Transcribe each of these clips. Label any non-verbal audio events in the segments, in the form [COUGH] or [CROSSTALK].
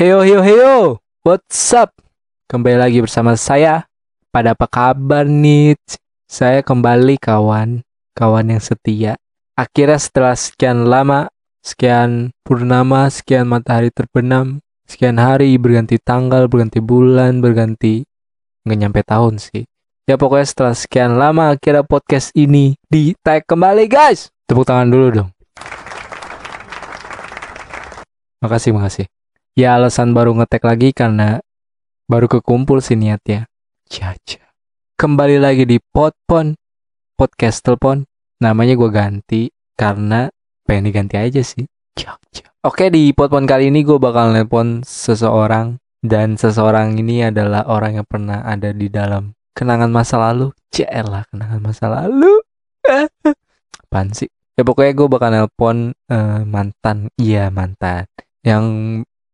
Heyo heyo heyo, what's up? Kembali lagi bersama saya. Pada apa kabar nih? Saya kembali kawan, kawan yang setia. Akhirnya setelah sekian lama, sekian purnama, sekian matahari terbenam, sekian hari berganti tanggal, berganti bulan, berganti nggak nyampe tahun sih. Ya pokoknya setelah sekian lama akhirnya podcast ini di tag kembali guys. Tepuk tangan dulu dong. Makasih, makasih. Ya alasan baru ngetek lagi karena baru kekumpul sih niatnya. Caca. Kembali lagi di Podpon Podcast Telepon. Namanya gue ganti karena pengen diganti aja sih. Caca. Oke di Podpon kali ini gue bakal nelpon seseorang dan seseorang ini adalah orang yang pernah ada di dalam kenangan masa lalu. Celah kenangan masa lalu. [LAUGHS] Apaan sih? Ya pokoknya gue bakal nelpon eh, mantan. Iya mantan yang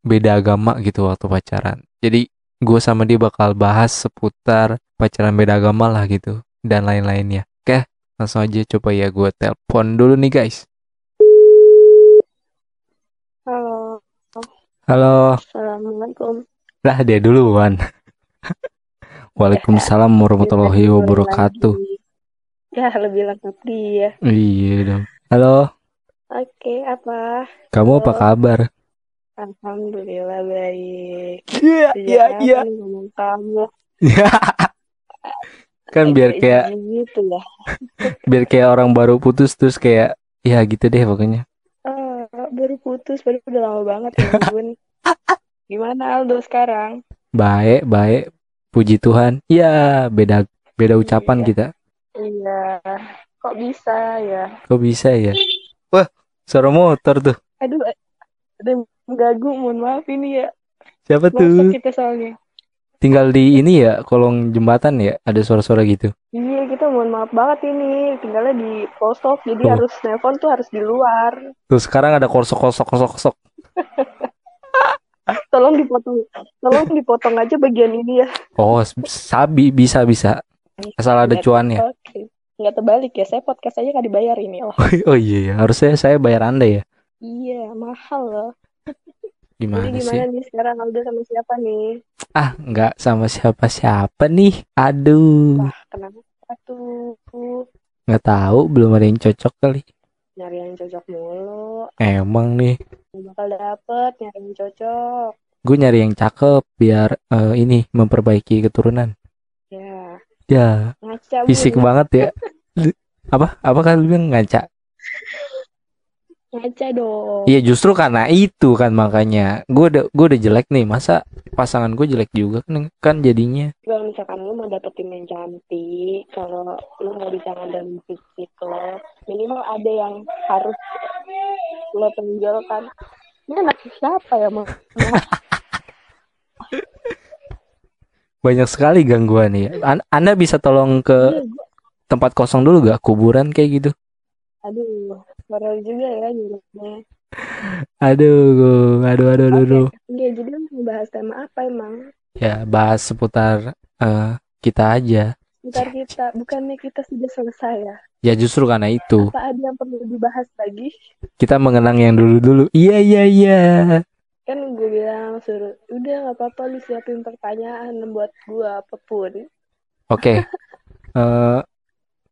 beda agama gitu waktu pacaran. Jadi gue sama dia bakal bahas seputar pacaran beda agama lah gitu dan lain-lainnya. Oke, langsung aja coba ya gue telepon dulu nih guys. Halo, Halo, Assalamualaikum. lah dia duluan. [LAUGHS] Waalaikumsalam warahmatullahi wabarakatuh. Ya, lebih lengkap dia. Iya dong. Halo, Oke, apa? kamu apa Halo. kabar? Alhamdulillah baik. Iya, kapan ngomong kamu? kan biar kayak gitu ya. biar kayak orang baru putus terus kayak ya gitu deh pokoknya. Oh, baru putus, baru udah lama banget ya [LAUGHS] Bun. Gimana Aldo sekarang? Baik, baik. Puji Tuhan. Ya, beda beda ucapan Iya. kita. Iya, kok bisa ya? Kok bisa ya? Wah, suara motor tuh. Aduh, ada mengganggu, mohon maaf ini ya. Siapa Masuk tuh? kita soalnya. Tinggal di ini ya, kolong jembatan ya, ada suara-suara gitu. Iya, kita mohon maaf banget ini. Tinggalnya di pelosok, jadi Tuh. harus nelpon tuh harus di luar. Tuh sekarang ada kosok kosok kosok kosok. Tolong dipotong, tolong dipotong aja bagian ini ya. Oh, sabi bisa bisa. Asal ada cuannya. Oke. Nggak terbalik ya, saya podcast aja nggak dibayar ini. Oh, [LAUGHS] Oh iya ya, harusnya saya bayar Anda ya. iya, mahal loh. Jadi Gimana gimana sih? nih sekarang Aldo sama siapa nih? Ah, nggak sama siapa-siapa nih. Aduh, Wah, kenapa tuh? nggak tahu, belum ada yang cocok kali. Nyari yang cocok mulu. Emang nih, Nggak bakal dapet nyari yang cocok. gue nyari yang cakep biar eh, ini memperbaiki keturunan. Ya, Ya, ngaca fisik banget ya. [LAUGHS] Apa? Apa kan lu bilang ngaca? Ngaca dong. Iya justru karena itu kan makanya gue udah gue udah jelek nih masa pasangan gue jelek juga kan kan jadinya Kalau misalkan lu mau dapetin yang cantik, kalau lu nggak bisa ngandelin fisik lo, minimal ada yang harus lo tonjolkan. Ini anak siapa ya, Mas? [LAUGHS] banyak sekali gangguan ya. An- anda bisa tolong ke Iya, tempat kosong dulu gak kuburan kayak gitu? Aduh, parah juga ya nyuruhnya. Aduh, aduh, aduh, aduh, aduh. Iya, jadi mau bahas tema apa emang? Ya bahas seputar eh, kita aja. Bentar kita, bukannya kita sudah selesai ya? Ya justru karena itu Apa ada yang perlu dibahas lagi? kita mengenang yang dulu dulu. Iya iya iya. Kan gue bilang suruh, udah nggak apa-apa lu siapin pertanyaan buat gue apa pun. Oke. Eh,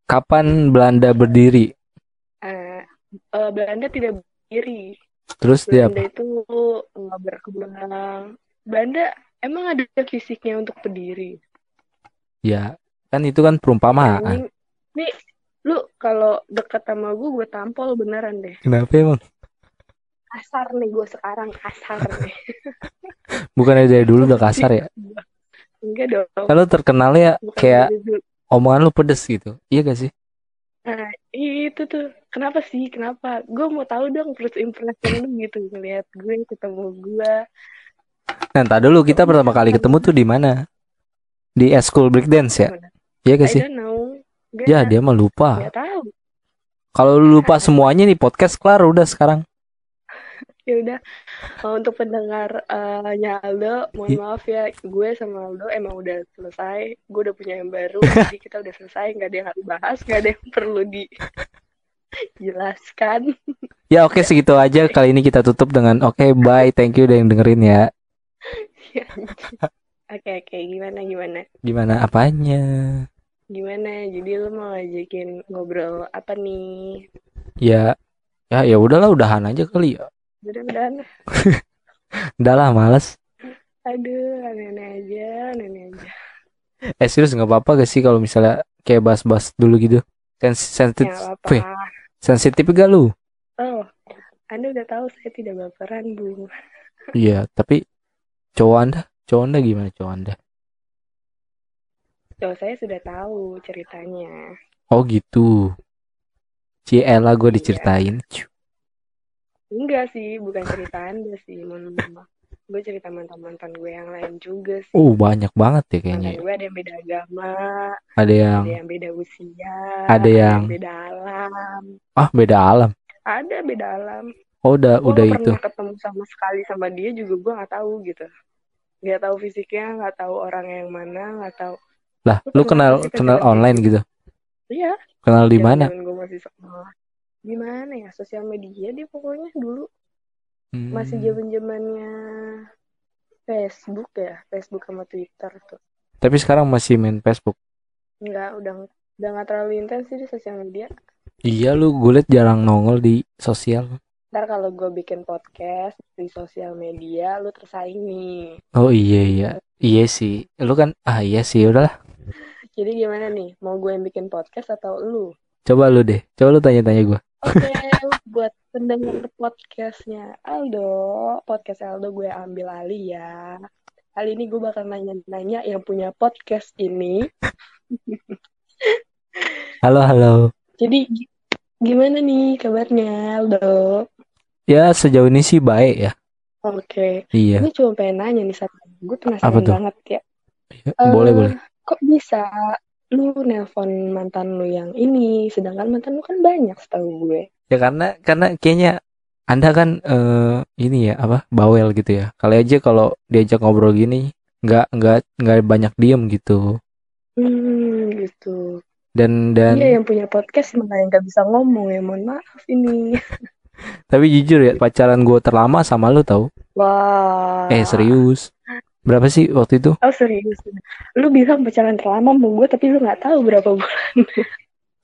kapan Belanda berdiri? Eh, eh, Belanda tidak berdiri. Terus dia Belanda apa? itu nggak berkembang. Belanda emang ada fisiknya untuk berdiri. Ya kan itu kan perumpamaan. Nih, lu kalau dekat sama gue, gue tampol beneran deh. Kenapa emang? Kasar nih gue sekarang, kasar [LAUGHS] nih. Bukannya dari dulu udah [LAUGHS] kasar ya? Enggak dong. Kalau terkenalnya Bukan kayak omongan lu pedes gitu. Iya gak sih? Nah, itu tuh. Kenapa sih? Kenapa? Gue mau tahu dong first impression lu gitu. Ngeliat gue, ketemu gue. Nah, entar dulu kita pertama kali ketemu tuh di mana? Di school breakdance ya? Iya gak sih? Ya, dia mah lupa. Kalau lu lupa semuanya nih podcast kelar udah sekarang. Ya udah, Uh, untuk pendengar uh, Aldo, mohon I- maaf ya, gue sama Aldo emang udah selesai. Gue udah punya yang baru, [LAUGHS] jadi kita udah selesai. Nggak ada yang harus dibahas, nggak ada yang perlu dijelaskan. [LAUGHS] Ya oke segitu aja kali ini kita tutup dengan oke bye thank you udah yang dengerin [LAUGHS] ya. Oke oke gimana gimana Gimana apanya? gimana jadi lu mau ngajakin ngobrol apa nih Ya, ya ya udahlah udahan aja kali ya. [LAUGHS] udah udah Udahlah males. aduh aneh aja aneh aja Eh serius nggak apa-apa gak sih kalau misalnya kayak bahas-bahas dulu gitu? Sens sensitif, ya sensitif gak lu? oh anda udah tahu saya tidak baperan bu Iya, tapi cowok anda, cowok anda gimana cowok anda? cowok saya sudah tahu ceritanya Oh gitu. Ciela gue Iya. diceritain. Ciu. Enggak sih bukan cerita anda sih mohon maaf [LAUGHS] gue cerita mantan mantan gue yang lain juga sih Oh banyak banget ya kayaknya. mantan gue ada yang beda agama Ada yang ada yang beda usia Ada yang- beda alam ah beda alam. ada beda alam Oh udah udah itu. pernah ketemu sama sekali sama dia juga gue nggak tahu gitu nggak tahu fisiknya nggak tahu orang yang mana nggak tahu Lah, Lu kenal kenal online gitu? iya Kenal di mana? gue masih sekolah gimana ya sosial media dia pokoknya dulu Hmm. masih zaman zamannya Facebook ya Facebook sama Twitter tuh Tapi sekarang masih main Facebook. nggak udah udah nggak terlalu intens sih di sosial media Iya lu gue liat jarang nongol di sosial. ntar kalau gue bikin podcast di sosial media lu tersaing nih Oh iya iya. Iya sih. Lu kan ah iya sih udahlah. jadi gimana nih mau gue yang bikin podcast atau lu Coba lu deh. Coba lu tanya-tanya gue. Oke, buat pendengar podcastnya Aldo, podcast Aldo gue ambil alih ya. Kali ini gue bakal nanya-nanya yang punya podcast ini. Halo halo. Jadi gi- gimana nih kabarnya Aldo? Ya sejauh ini sih baik ya. Oke, Iya. gue cuma pengen nanya nih satu. Gue penasaran banget ya. Iya, Eh, boleh boleh. Kok bisa lu nelpon mantan lu yang ini, sedangkan mantan lu kan banyak setahu gue. Ya karena karena kayaknya Anda kan eh, ini ya apa bawel gitu ya. Kali aja kalau diajak ngobrol gini nggak nggak nggak banyak diem gitu. Hmm, gitu. Dan dan Iya yang punya podcast malah yang gak bisa ngomong ya mohon maaf ini. [LAUGHS] tapi jujur ya pacaran gue terlama sama lu tau. Wah. Eh serius. Berapa sih waktu itu? Oh serius. Lu bilang pacaran terlama sama gue tapi lu nggak tahu berapa bulan.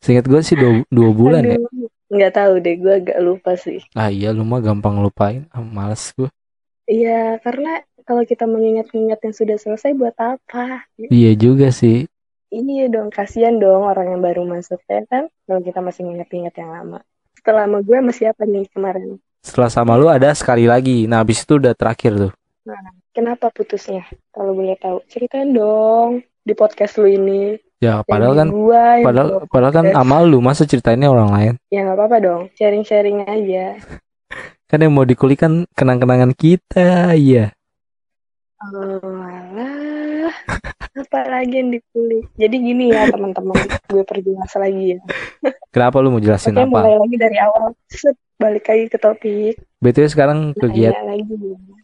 Seingat gue sih dua, dua bulan ya. Aduh. Nggak tahu deh gue agak lupa sih. Ah iya lu mah gampang lupain. Ah, males gue. Iya karena kalau kita mengingat-ingat yang sudah selesai buat apa? Iya juga sih. Iya dong kasihan dong orang yang baru masuk ya kan. Kalau kita masih ingat-ingat yang lama. Setelah sama gue sama siapa nih kemarin? Setelah sama lu ada sekali lagi. Nah habis itu udah terakhir tuh. Kenapa putusnya? Kalau boleh tahu ceritain dong di podcast lu ini. Ya padahal kan gua, padahal di padahal kan sama lu masa ceritainnya orang lain. Ya nggak apa-apa dong, sharing-sharing aja. Kan yang mau dikulik kan kenang-kenangan kita. Iya. Oh, alah. Apalagi yang dikulik. Jadi gini ya teman-teman, gue perjelas lagi ya. Kenapa lu mau jelasin Oke, apa? mulai lagi dari awal. Set, balik lagi ke topik. BTW sekarang kegiatan lagi.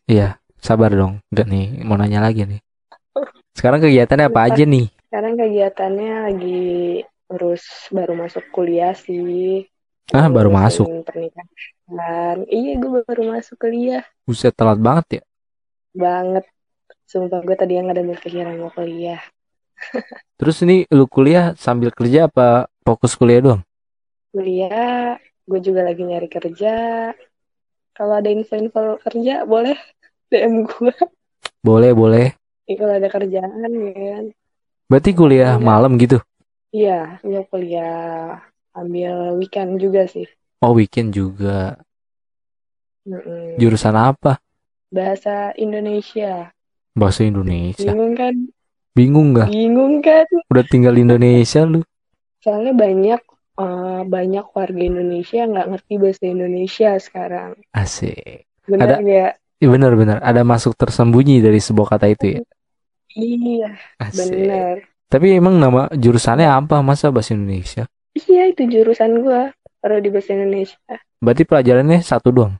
Iya, sabar dong. Enggak nih, mau nanya lagi nih. Sekarang kegiatannya apa aja nih? Sekarang kegiatannya lagi terus baru masuk kuliah sih. Ah, baru masuk. Pernikahan. Iya, gue baru masuk kuliah. Buset telat banget ya. Banget. Sumpah gue tadi yang ada pikiran mau kuliah. [LAUGHS] Terus ini lu kuliah sambil kerja apa fokus kuliah doang? kuliah, gue juga lagi nyari kerja. Kalau ada info-info kerja, boleh DM gue. Boleh, boleh. Ya, kalau ada kerjaan, ya kan. Berarti kuliah Iya. malam gitu. Iya, gue kuliah ambil weekend juga sih. Oh, weekend juga. Mm-mm. Jurusan apa? Bahasa Indonesia. Bahasa Indonesia. Bingung kan? Bingung nggak? Bingung kan? Udah tinggal di Indonesia lu. Soalnya banyak eh, banyak warga Indonesia nggak ngerti bahasa Indonesia sekarang. Asik. Bener Ada-? Iya benar-benar ada masuk tersembunyi dari sebuah kata itu ya. Iya, bener. Tapi emang nama jurusannya apa? Masa bahasa Indonesia? Iya, itu jurusan gue. Kalau di bahasa Indonesia. Berarti pelajarannya satu doang.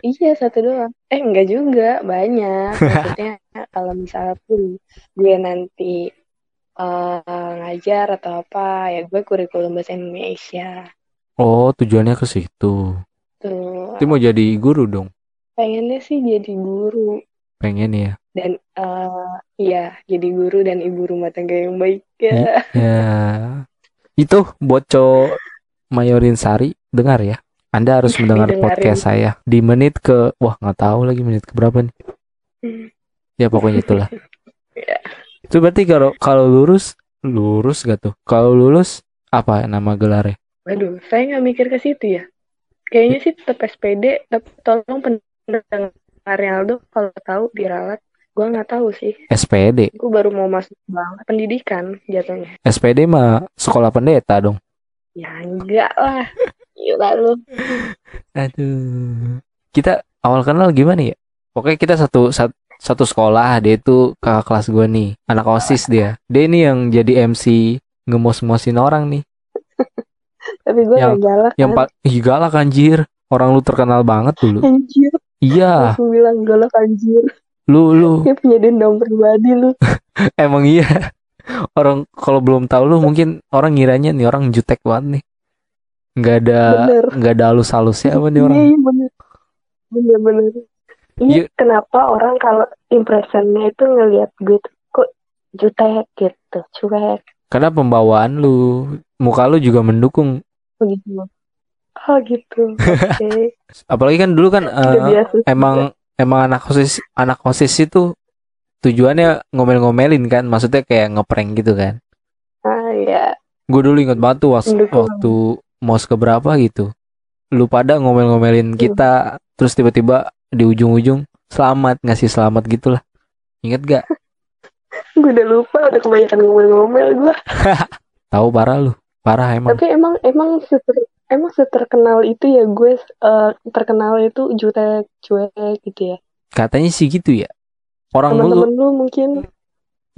Iya satu doang. Eh enggak juga banyak. [LAUGHS] Maksudnya kalau misalnya pun gue nanti eh, ngajar atau apa ya gue kurikulum bahasa Indonesia. Oh, tujuannya ke situ. Tuh Berarti mau jadi guru dong. Pengennya sih jadi guru Pengen ya. dan eh iya jadi guru dan ibu rumah tangga yang baik ya. Ya. Itu Boco Mayorin Sari dengar ya. Anda harus [LAUGHS] mendengar Didengarin. podcast saya di menit ke wah nggak tahu lagi menit ke berapa nih. Hmm. Ya pokoknya itulah. [LAUGHS] Ya. Itu berarti kalau kalau lurus lurus gak tuh? Kalau lulus apa nama gelarnya? Waduh, saya nggak mikir ke situ ya. Kayaknya sih tetap SPD, tapi tolong pendengar Aldo kalau tahu diralat. Gua nggak tahu sih. SPD. Gue baru mau masuk banget pendidikan jatuhnya. SPD mah sekolah pendeta dong. Ya enggak lah. Gila lu. Aduh. Kita awal kenal gimana ya? Pokoknya kita satu satu, satu sekolah, dia itu kakak kelas gue nih, anak OSIS dia. Dia ini yang jadi MC ngemos-mosin orang nih. [LAUGHS] Tapi gue Yang- gak galak Yang kan. galak anjir. Orang lu terkenal banget dulu. Anjir. Iya, Langsung bilang galak anjir. lu lu Dia punya dendam pribadi lu. [LAUGHS] emang iya. Orang kalau belum tahu lu mungkin orang ngiranya nih orang jutek banget nih. Nggak ada Bener. nggak ada halus-halusnya apa nih Iya, orang. iya bener. Bener-bener. Ini Iya. kenapa orang kalau impressionnya itu ngelihat gue tuh kok jutek gitu, cuek Karena pembawaan lu, muka lu juga mendukung. begitu. Oh gitu. Oke. [LAUGHS] Apalagi kan dulu kan Udah eh, biasa. emang emang anak osis anak osis itu tujuannya ngomel-ngomelin kan maksudnya kayak ngeprank gitu kan Ah ya. gue dulu inget banget tuh waktu, waktu mos keberapa gitu lu pada ngomel-ngomelin Hmm. kita terus tiba-tiba di ujung-ujung selamat ngasih selamat gitulah inget gak [LAUGHS] Gue udah lupa, udah kebanyakan ngomel-ngomel gue. [LAUGHS] tahu parah lu parah emang Tapi emang emang seter, emang seterkenal itu ya gue eh, terkenal itu jutek, cuek gitu ya. katanya sih gitu ya orang dulu Teman-teman lu mungkin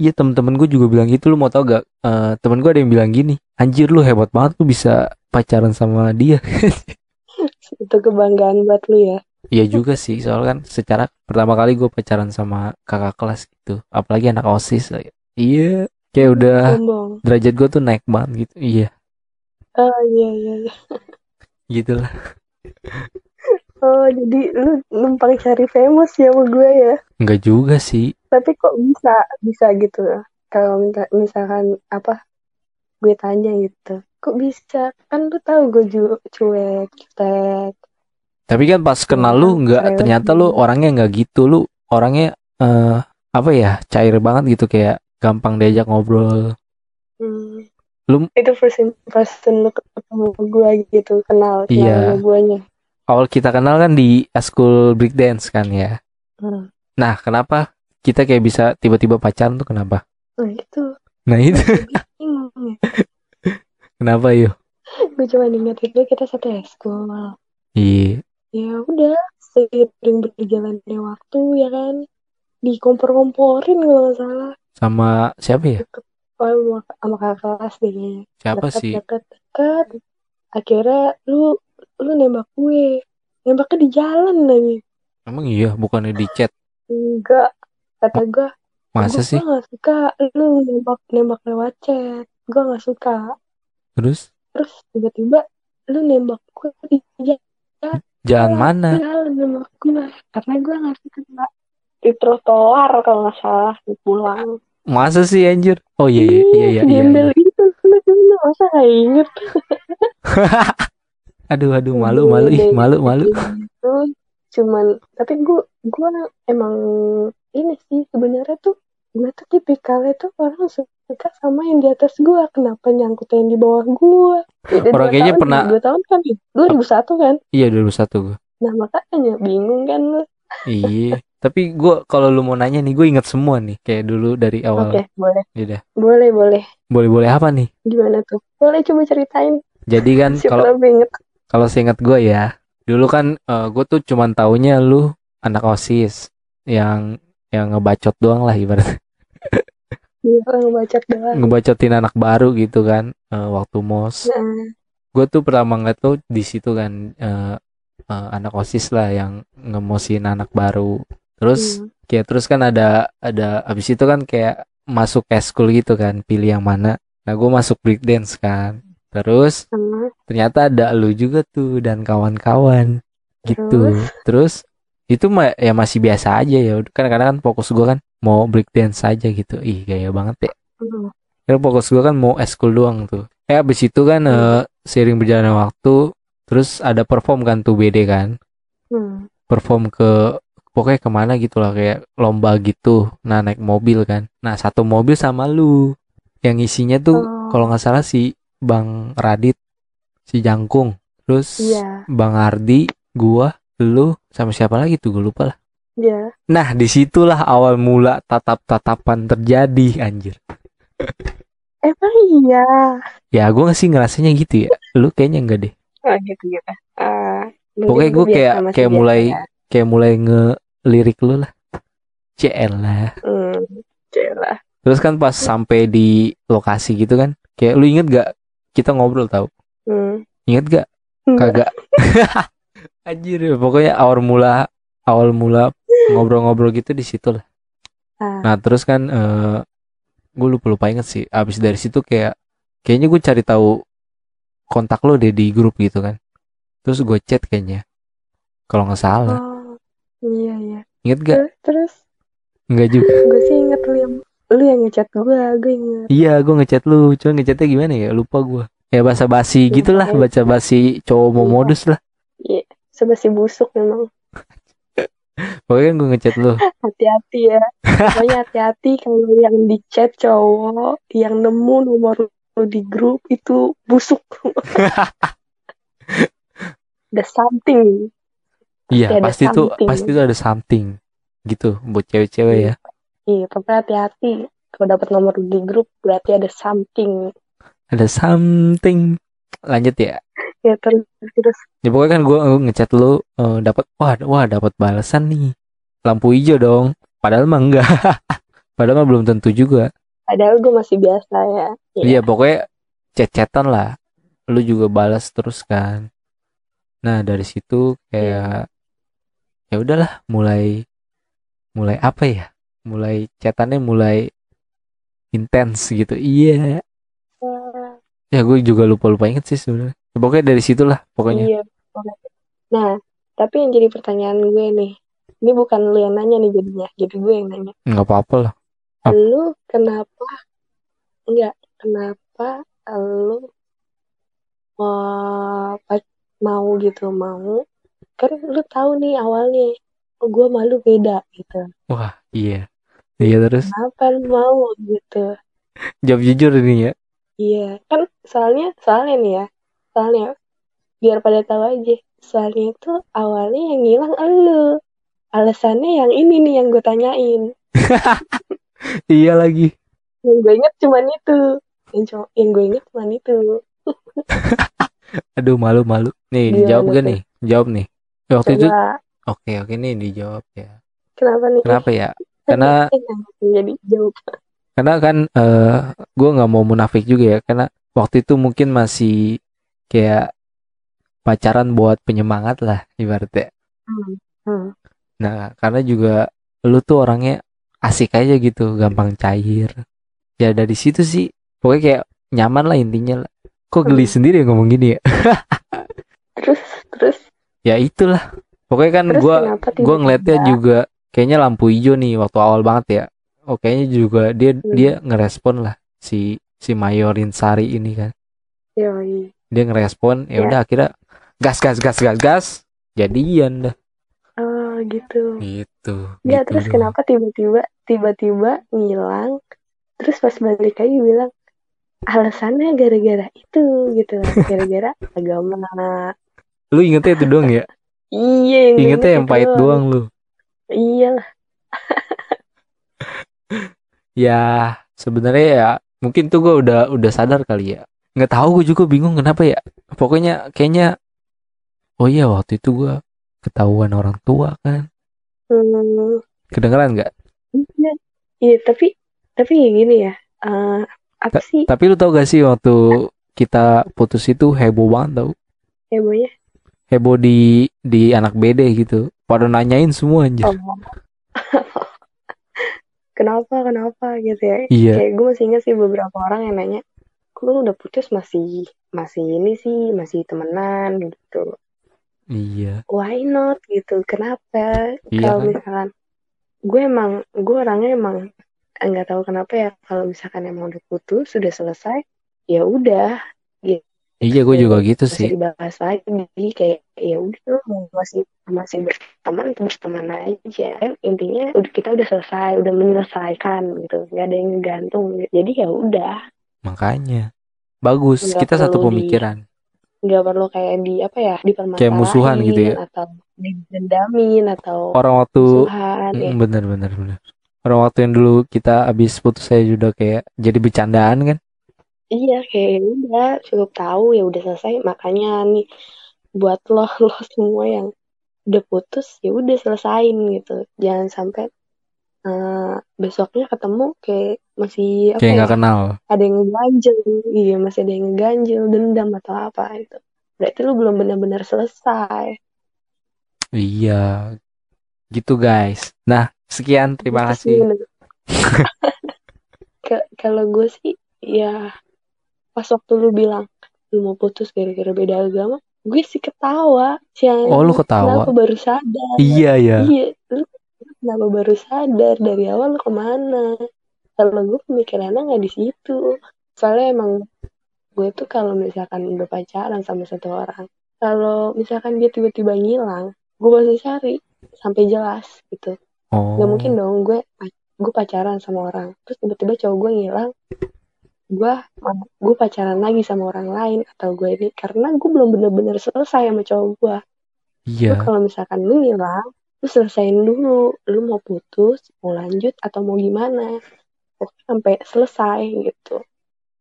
iya temen-temen gue juga bilang gitu lu mau tau gak Eh, temen gue ada yang bilang gini anjir lu hebat banget lu bisa pacaran sama dia [LAUGHS] itu kebanggaan buat lu ya. Iya juga sih, soalnya kan secara pertama kali gue pacaran sama kakak kelas gitu, apalagi anak osis. Iya, kayak udah Sombong. derajat gue tuh naik banget gitu. Iya, Oh iya iya. iya. gitu lah. Oh jadi lu numpang cari famous ya sama gue ya. Enggak juga sih. Tapi kok bisa bisa gitu kalau minta misalkan apa gue tanya gitu. Kok bisa? Kan lu tahu gue ju- cuek, jutek. Tapi kan pas kenal lu nggak, ternyata lu orangnya nggak gitu. Lu orangnya eh apa ya, cair banget gitu kayak gampang diajak ngobrol. Hmm. Lu- itu first impression lu ketemu gue gitu kenal kenal Iya. guanya. Awal kita kenal kan di school breakdance kan ya. Hmm. Nah, kenapa kita kayak bisa tiba-tiba pacaran tuh kenapa? Nah itu Nah itu bingung ya. [LAUGHS] kenapa yuk? Gue cuma ingat itu kita satu sekolah. Iya. Ya udah seiring berjalannya waktu ya kan dikompor-komporin kalau nggak salah. Sama siapa ya? Oh, sama, sama kakak kelas deh kayaknya. Siapa Deket, sih? Deket, deket. Akhirnya lu lu nembak gue. Nembaknya di jalan lagi. Emang iya, bukannya di chat. Enggak. Kata gue, Masa gue sih? gak suka lu nembak nembak lewat chat. Gue gak suka. Terus Terus tiba-tiba lu nembak gue di jalan. jalan mana? Jalan nembak gue. Karena gue gak suka. Di trotoar kalau nggak salah di pulang. Masa sih anjir? Oh iya iya iya iya. iya, Gembel iya. itu lu dulu masa gak inget. [LAUGHS] Aduh aduh malu malu ih malu malu. Itu cuman tapi gue gue emang ini sih sebenarnya tuh gue tuh tipikalnya tuh orang suka sama yang di atas gue kenapa nyangkut yang di bawah gue Beda Orang dua kayaknya tahun, pernah- dua tahun kan 2001 kan Iya 2001 gue. nah makanya bingung kan lu Iya. Tapi gue kalau lu mau nanya nih, gue inget semua nih. Kayak dulu dari oke awal. boleh. Ya udah. boleh boleh. Boleh-boleh apa nih? gimana tuh? Boleh coba ceritain. Jadi kan [LAUGHS] kalau kalau seingat gue ya, dulu kan gue tuh cuman taunya lu anak osis yang yang ngebacot doang lah ibarat orang baca doang. Ngebacotin anak baru gitu kan eh, waktu mos. Nah, gue tuh pertama ngeliat tuh di situ kan eh, eh, anak osis lah yang ngemosin anak baru terus hmm. kayak terus kan ada ada abis itu kan kayak masuk eskul gitu kan pilih yang mana. Nah gue masuk breakdance kan. Terus sama ternyata ada lu juga tuh dan kawan-kawan. Gitu. Terus? Itu mah ya masih biasa aja ya. Kan kadang kan fokus gue kan mau break dance aja gitu. Ih gaya banget ya Hmm. Karena fokus gue kan mau eskul doang tuh. Eh abis itu kan eh, seiring berjalannya waktu terus ada perform kan tuh BD kan. Hmm. perform ke pokoknya ke mana gitu lah kayak lomba gitu nah naik mobil kan nah satu mobil sama lu yang isinya tuh Oh. kalau nggak salah si Bang Radit si Jangkung terus Iya. Bang Ardi gua lu sama siapa lagi tuh gue lupa lah Iya. nah di situlah awal mula tatap-tatapan terjadi anjir [LAUGHS] Emang iya. ya gue sih ngerasanya gitu ya lu kayaknya enggak deh Oh gitu gitu. Mungkin pokoknya gue kayak kayak mulai ya. Kayak mulai ngelirik lu lah CL lah Hmm. Jelah. Terus kan pas sampai di lokasi gitu kan, kayak lu inget gak kita ngobrol tau? Hmm. Inget gak? Kagak. [LAUGHS] Anjir, pokoknya awal mula awal mula ngobrol-ngobrol gitu di situ lah. Ah. Nah terus kan eh gue lupa lupa inget sih. Abis dari situ kayak kayaknya gue cari tahu kontak lo deh di grup gitu kan. Terus gue chat kayaknya. Kalau nggak salah. Oh. Iya iya. Inget gak? Terus, terus Enggak juga. gue sih inget lu yang lu yang ngechat gue, gue inget. Iya, gue ngechat lu. Cuma ngechatnya gimana ya? Lupa gue. Ya basa basi Iya, gitulah, pokoknya- baca basi cowok mau Iya. modus lah. Iya. Sebasi busuk memang. [LAUGHS] Pokoknya kan gue ngechat lu. [LAUGHS] Hati-hati ya. Pokoknya hati-hati kalau yang di chat cowok yang nemu nomor lu di grup itu busuk. [LAUGHS] Ada something. Iya, Pasti pasti tuh pasti tuh ada something gitu buat cewek-cewek ya. Iya, pokoknya hati-hati. Kalau dapat nomor di grup berarti ada something. Ada something. Lanjut ya. [LAUGHS] Ya terus terus. Ya pokoknya kan gue ngechat lu eh, dapat wah wah dapat balasan nih. Lampu hijau dong. Padahal mah enggak. [LAUGHS] Padahal mah belum tentu juga. Padahal gue masih biasa ya. Iya, pokoknya chat-chatan lah. Lu juga balas terus kan. Nah, dari situ kayak ya udahlah mulai mulai apa ya? Mulai chatannya mulai intens gitu. Iya. Ah, Ya gue juga lupa-lupa inget sih sebenarnya. Ya, pokoknya dari situlah pokoknya. Iya. pokoknya. Nah, tapi yang jadi pertanyaan gue nih, ini bukan lu yang nanya nih jadinya, jadi gue yang nanya. nggak apa-apa lah. Apa? Lu kenapa enggak kenapa lu pa- mau gitu mau kan lu tahu nih awalnya oh, gue malu beda gitu Wah, iya. Iya terus kenapa lu mau gitu jawab jujur ini ya. iya kan soalnya soalnya nih ya soalnya biar pada tahu aja soalnya itu awalnya yang hilang elu alasannya yang ini nih yang gue tanyain [LAUGHS] Iya lagi. yang gue inget cuman itu yang, co- yang gue inget cuman itu [LAUGHS] Aduh malu-malu. Nih Gimana dijawab gak nih? Jawab nih. Waktu itu coba. Oke oke nih dijawab ya. kenapa nih? Kenapa ya? [LAUGHS] Karena jadi jawab karena kan eh gue nggak mau munafik juga ya. Karena waktu itu mungkin masih kayak pacaran buat penyemangat lah ibaratnya. Hmm, hmm. nah karena juga lu tuh orangnya asik aja gitu gampang cair. Ya dari situ sih. Pokoknya kayak nyaman lah intinya lah. Kok geli Hmm. sendiri ya ngomong gini ya? [LAUGHS] Terus terus ya itulah pokoknya kan gue gue ngeliatnya juga kayaknya lampu hijau nih waktu awal banget ya oh kayaknya juga dia Hmm. dia ngerespon lah si si Mayorin Sari ini kan Yoi. dia ngerespon ya Ya. udah akhirnya gas gas gas gas gas jadian dah oh gitu gitu ya gitu terus doang. kenapa tiba-tiba tiba-tiba ngilang terus pas balik lagi bilang alasannya gara-gara itu gitu gara-gara [LAUGHS] agama lu ingetnya itu doang ya? Iya yang gue ingetnya inget yang pahit doang. lu. Iya lah [LAUGHS] ya sebenarnya ya mungkin tuh gue udah udah sadar kali ya. Nggak tahu gue juga bingung kenapa ya. Pokoknya kayaknya oh iya waktu itu gue ketahuan orang tua kan. Hmm, kedengeran nggak? Iya. Iya tapi tapi ya gini ya eh, apa sih? tapi lu tau gak sih waktu kita putus itu heboh banget tau? Hebohnya heboh di di anak BD gitu. Pada nanyain semua anjir. Oh [LAUGHS] kenapa kenapa gitu ya? Iya. Kayak gue masih ingat sih beberapa orang yang nanya lu udah putus? Masih masih ini sih masih temenan gitu. Iya. why not? gitu. Kenapa? Iya kalau kan? misalkan gue emang gue orangnya emang nggak tahu kenapa ya kalau misalkan emang udah putus sudah selesai ya udah gitu Iya, gue juga gitu usah sih. dibahas lagi jadi kayak ya udah masih masih berteman terus teman aja kan intinya udah kita udah selesai udah menyelesaikan gitu nggak ada yang gantung jadi ya udah Makanya. Bagus, Nggak kita satu di- pemikiran. nggak perlu kayak di apa ya dipermasalahin Kayak musuhan gitu ya. atau didendamin atau Orang waktu musuhan ya Mm, bener bener bener. Orang waktu yang dulu kita abis putus saya juga kayak jadi bercandaan kan? Iya kayak ya udah cukup tahu ya udah selesai makanya nih buat lo [LAUGHS] lo semua yang udah putus ya udah selesain gitu jangan sampai eh, besoknya ketemu kayak masih apa Kayak ya nggak kenal. ada yang ganjel iya masih ada yang ganjel dendam atau apa itu berarti lu belum benar-benar selesai Iya. Gitu guys. Nah, sekian terima Gitu sih kasih. [LAUGHS] [LAUGHS] kalau gue sih ya pas waktu lu bilang lu mau putus gara-gara beda agama gue sih ketawa Siang Oh, lu ketawa? kenapa baru sadar? Iya ya. iya lu kenapa baru sadar? Dari awal lu ke mana? Kalau gue pemikirannya nggak di situ. Soalnya emang gue tuh kalau misalkan udah pacaran sama satu orang kalau misalkan dia tiba-tiba ngilang gue pasti cari sampai jelas gitu. Oh. Gak mungkin dong gue gue pacaran sama orang terus tiba-tiba cowok gue ngilang gue gue pacaran lagi sama orang lain atau gue ini karena gue belum bener-bener selesai sama cowok gue Iya. kalau misalkan lu ngilang lu selesain dulu. Lu mau putus mau lanjut atau mau gimana Pokoknya sampai selesai gitu.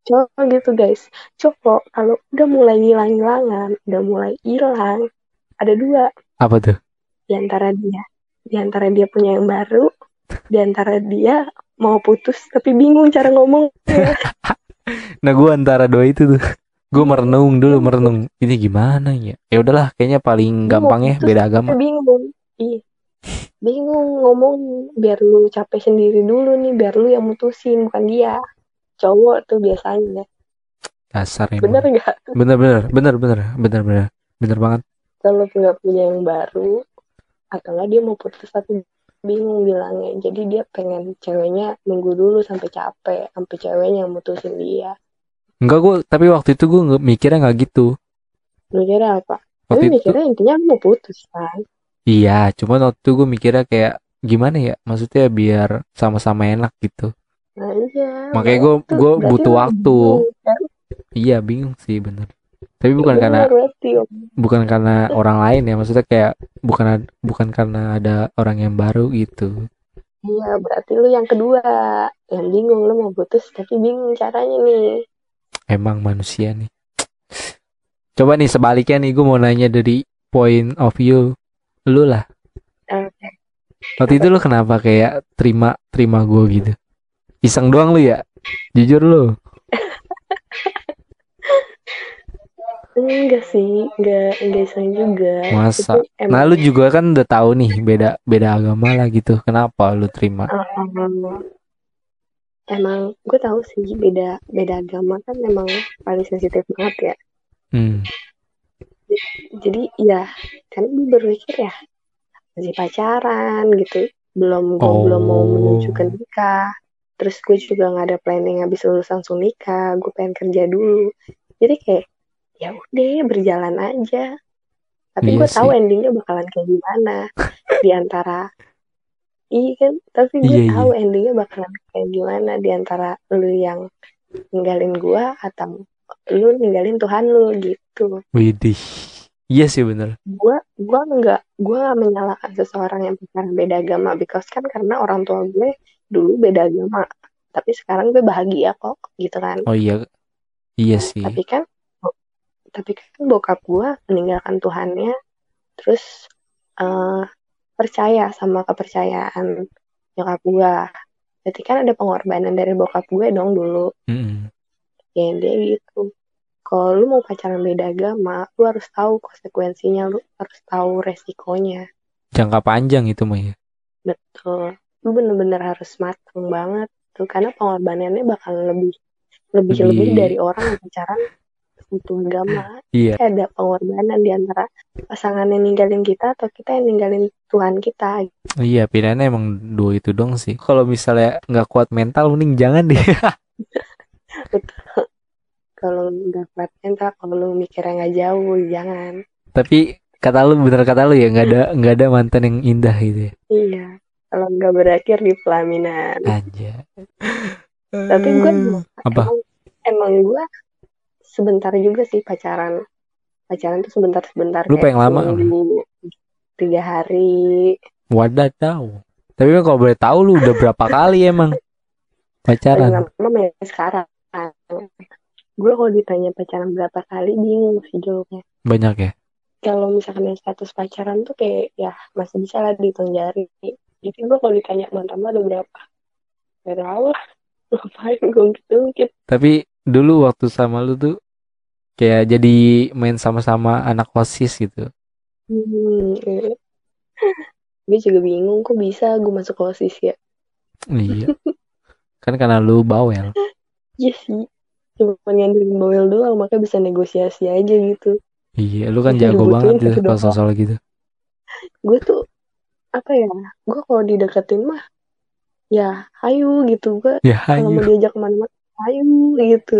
Cowok gitu guys. Cowok kalau udah mulai ngilang-ngilangan udah mulai hilang ada dua. Apa tuh? di antara dia di antara dia punya yang baru di antara dia mau putus tapi bingung cara ngomong [LAUGHS] Nah, gue antara dua itu tuh. Gue merenung dulu, merenung. Ini gimana ya? Ya udahlah, kayaknya paling gampang ya beda agama. bingung iya bingung ngomong biar lu capek sendiri dulu nih biar lu yang mutusin bukan dia cowok tuh biasanya Dasar bener emang. gak Bener bener bener bener bener bener bener banget. kalau nggak punya yang baru atau nggak dia mau putus tapi bingung bilangnya jadi dia pengen ceweknya nunggu dulu sampai capek sampai ceweknya yang mutusin dia Enggak gue, tapi waktu itu gue mikirnya nggak gitu. lu kira apa Waktu tapi itu mikirnya intinya mau putus kan iya, cuman waktu itu gue mikirnya kayak gimana ya? Maksudnya biar sama-sama enak gitu. nah iya Makanya nah, gue itu gue butuh waktu. bingung, kan? Iya bingung sih bener. Tapi bukan Bener karena berarti Om. bukan karena orang lain ya, maksudnya kayak bukan bukan karena ada orang yang baru gitu. Iya, berarti lu yang kedua. Yang bingung, lu mau putus tapi bingung caranya nih. Emang manusia nih. Coba nih sebaliknya nih gue mau nanya dari point of view lu lah. Oke. Waktu itu lu kenapa kayak terima terima gue gitu? Iseng doang lu ya? Jujur lu. [LAUGHS] Enggak sih, enggak, enggak iseng juga. Masa? Tapi Nah lu juga kan udah tahu nih beda beda agama lah gitu. Kenapa lu terima? um, emang gue tahu sih beda beda agama kan emang paling sensitif banget ya. Hmm. Jadi ya, kan gue berpikir ya masih pacaran gitu. Belum gue belum mau Oh. menuju ke nikah. Terus gue juga nggak ada planning habis lulus langsung nikah. Gue pengen kerja dulu. Jadi kayak ya udah berjalan aja. Tapi Iya gue tahu endingnya bakalan kayak gimana di antara [LAUGHS] Iya kan, tapi gue Iya, iya. tahu endingnya bakalan kayak gimana di antara lu yang ninggalin gua atau lu ninggalin Tuhan lu gitu. Widih. Iya sih bener. Gua gua nggak gua nggak menyalahkan seseorang yang pacaran beda agama because kan karena orang tua gue dulu beda agama. Tapi sekarang gue bahagia kok gitu kan. Oh iya. Iya sih. Tapi kan tapi kan bokap gua meninggalkan Tuhannya terus eh, percaya sama kepercayaan nyokap gua. Berarti kan ada pengorbanan dari bokap gue dong dulu. Mm-mm. Ya dia gitu. Kalau lu mau pacaran beda agama, lu harus tahu konsekuensinya, lu harus tahu resikonya. Jangka panjang itu mah ya. Betul. Lu bener-bener harus matang banget tuh karena pengorbanannya bakal lebih lebih lebih Lebih- dari orang yang pacaran satu agama Iya. Kayak ada pengorbanan di antara pasangan yang ninggalin kita atau kita yang ninggalin Tuhan kita Iya, pilihannya emang dua itu dong sih. Kalau misalnya nggak kuat mental, mending jangan deh. [LAUGHS] kalau nggak kuat mental kalau lu mikirnya nggak jauh jangan Tapi kata lu bener kata lu ya, nggak ada [LAUGHS] nggak ada mantan yang indah gitu ya. iya kalau nggak berakhir di pelaminan Aja. tapi gue Apa? emang, emang gue sebentar juga sih pacaran. Pacaran tuh sebentar sebentar Lu pengen lama tiga hari. Wadah tahu. Tapi kan kalau boleh tahu lu udah berapa kali emang pacaran? lama ya sekarang. Gue kalau ditanya pacaran berapa kali bingung sih jawabnya. Banyak ya. kalau misalkan yang status pacaran tuh kayak ya masih bisa lah dihitung jari. Jadi gue kalau ditanya mantan lo ada berapa? Gak tau lah. [LAUGHS] Ngapain gue gitu gitu Tapi dulu waktu sama lu tuh kayak jadi main sama-sama anak OSIS gitu. hmm, eh. gue juga bingung kok bisa gue masuk osis ya Iya. Kan karena lu bawel. iya sih cuma ngandelin bawel doang makanya bisa negosiasi aja gitu Iya, lu kan jago banget tuh gitu kalau soal gitu. gue tuh apa ya gue kalau dideketin mah ya ayo gitu gue Ya, kalau mau diajak ke mana-mana ayo gitu.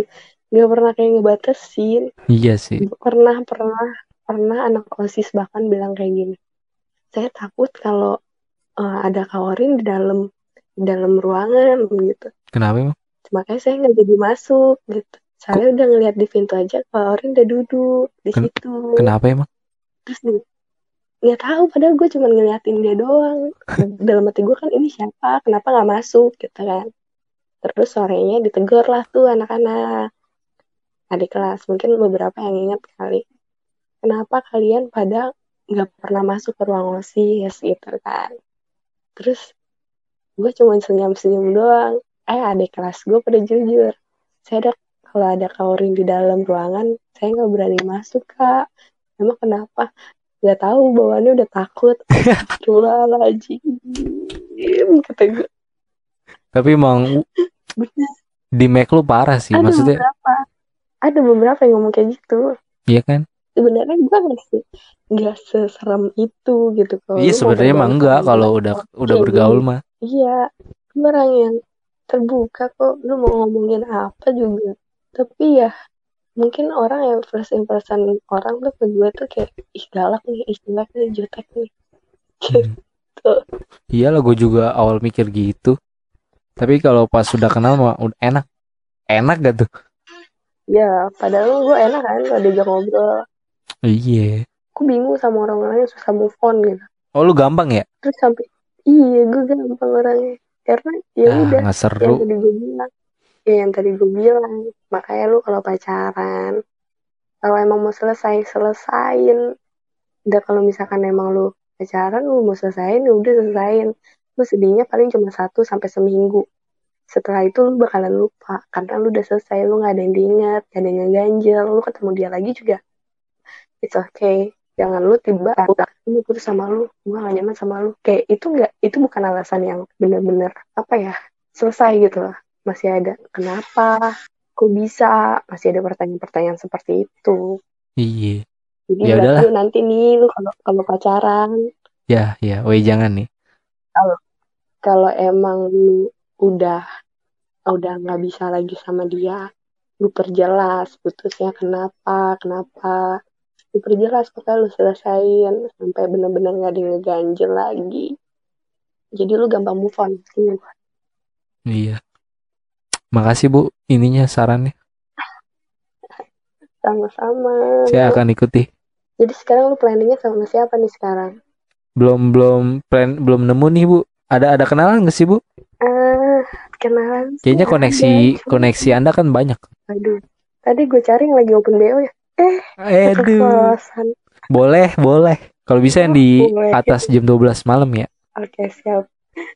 Nggak pernah kayak ngebatasin. Iya sih. pernah pernah pernah anak osis bahkan bilang kayak gini. Saya takut kalau eh, ada kawarin di dalam di dalam ruangan gitu. Kenapa emang? makanya saya nggak jadi masuk gitu. Saya udah ngeliat di pintu aja kawarin udah duduk di Ken- situ. Kenapa emang? terus nih nggak tahu padahal gue cuma ngeliatin dia doang. [LAUGHS] Dalam hati gue kan ini siapa? Kenapa nggak masuk? Gitu kan terus sorenya ditegur lah tuh anak-anak adik kelas. Mungkin beberapa yang ingat kali. Kenapa kalian pada nggak pernah masuk ke ruang osis gitu kan? Terus gue cuma senyum-senyum doang. Eh adik kelas gue pada jujur. Saya ada kalau ada kaurin di dalam ruangan saya nggak berani masuk kak. Emang kenapa? Nggak tahu bawaannya udah takut. [LAUGHS] Astagfirullahaladzim kata gue Tapi emang bener di Mac lu parah sih. ada Maksudnya, beberapa ada beberapa yang ngomong kayak gitu iya kan? sebenarnya gue se nggak seserem itu gitu kalau Iya sebenarnya emang enggak kalau udah udah iya, bergaul iya. mah. iya orang yang terbuka kok lu mau ngomongin apa juga tapi ya mungkin orang yang first impression orang tuh ke gue tuh kayak ih galak nih ih jelek nih jutek nih Hmm. [LAUGHS] gitu Iyalah gue juga awal mikir gitu. Tapi kalau pas sudah kenal mah udah enak. Enak gak tuh? ya padahal gue enak kan kalau diajak ngobrol Iya. aku bingung sama orang-orang yang susah move on gitu Oh lu gampang ya? terus sampai iya gue gampang orangnya karena ya Ah, udah yang seru. tadi gue bilang ya yang tadi gue bilang makanya lu kalau pacaran kalau emang mau selesai selesain udah kalau misalkan emang lu pacaran lu mau selesain ya udah selesain lu sedihnya paling cuma satu sampai seminggu. Setelah itu lu bakalan lupa karena lu udah selesai lu nggak ada yang diingat gak ada yang ngeganjel lu ketemu dia lagi juga. It's okay. Jangan lu tiba aku ini putus sama lu gue gak nyaman sama lu. Kayak itu nggak itu bukan alasan yang bener-bener apa ya selesai gitu lah masih ada kenapa? Kok bisa? Masih ada pertanyaan-pertanyaan seperti itu. Iya. jadi Ya udahlah. nanti nih lu kalau kalau pacaran. Ya, ya. Woi jangan nih. Kalau emang lu udah udah nggak bisa lagi sama dia lu perjelas putusnya kenapa kenapa lu perjelas pokoknya lu selesain sampai bener-bener nggak ada yang ngeganjel lagi jadi lu gampang move on sih Iya. Makasih Bu ininya sarannya. sama-sama Saya akan ikuti. jadi sekarang lu planningnya sama siapa nih sekarang Belum belum plan belum nemu nih Bu. Ada ada kenalan gak sih Bu? ah kenalan Kayaknya koneksi ada. koneksi Anda kan banyak. aduh tadi gue cari yang lagi open bo ya Aduh. keceplosan Boleh, boleh. Kalau bisa yang di Boleh. atas jam 12 malam ya. oke siap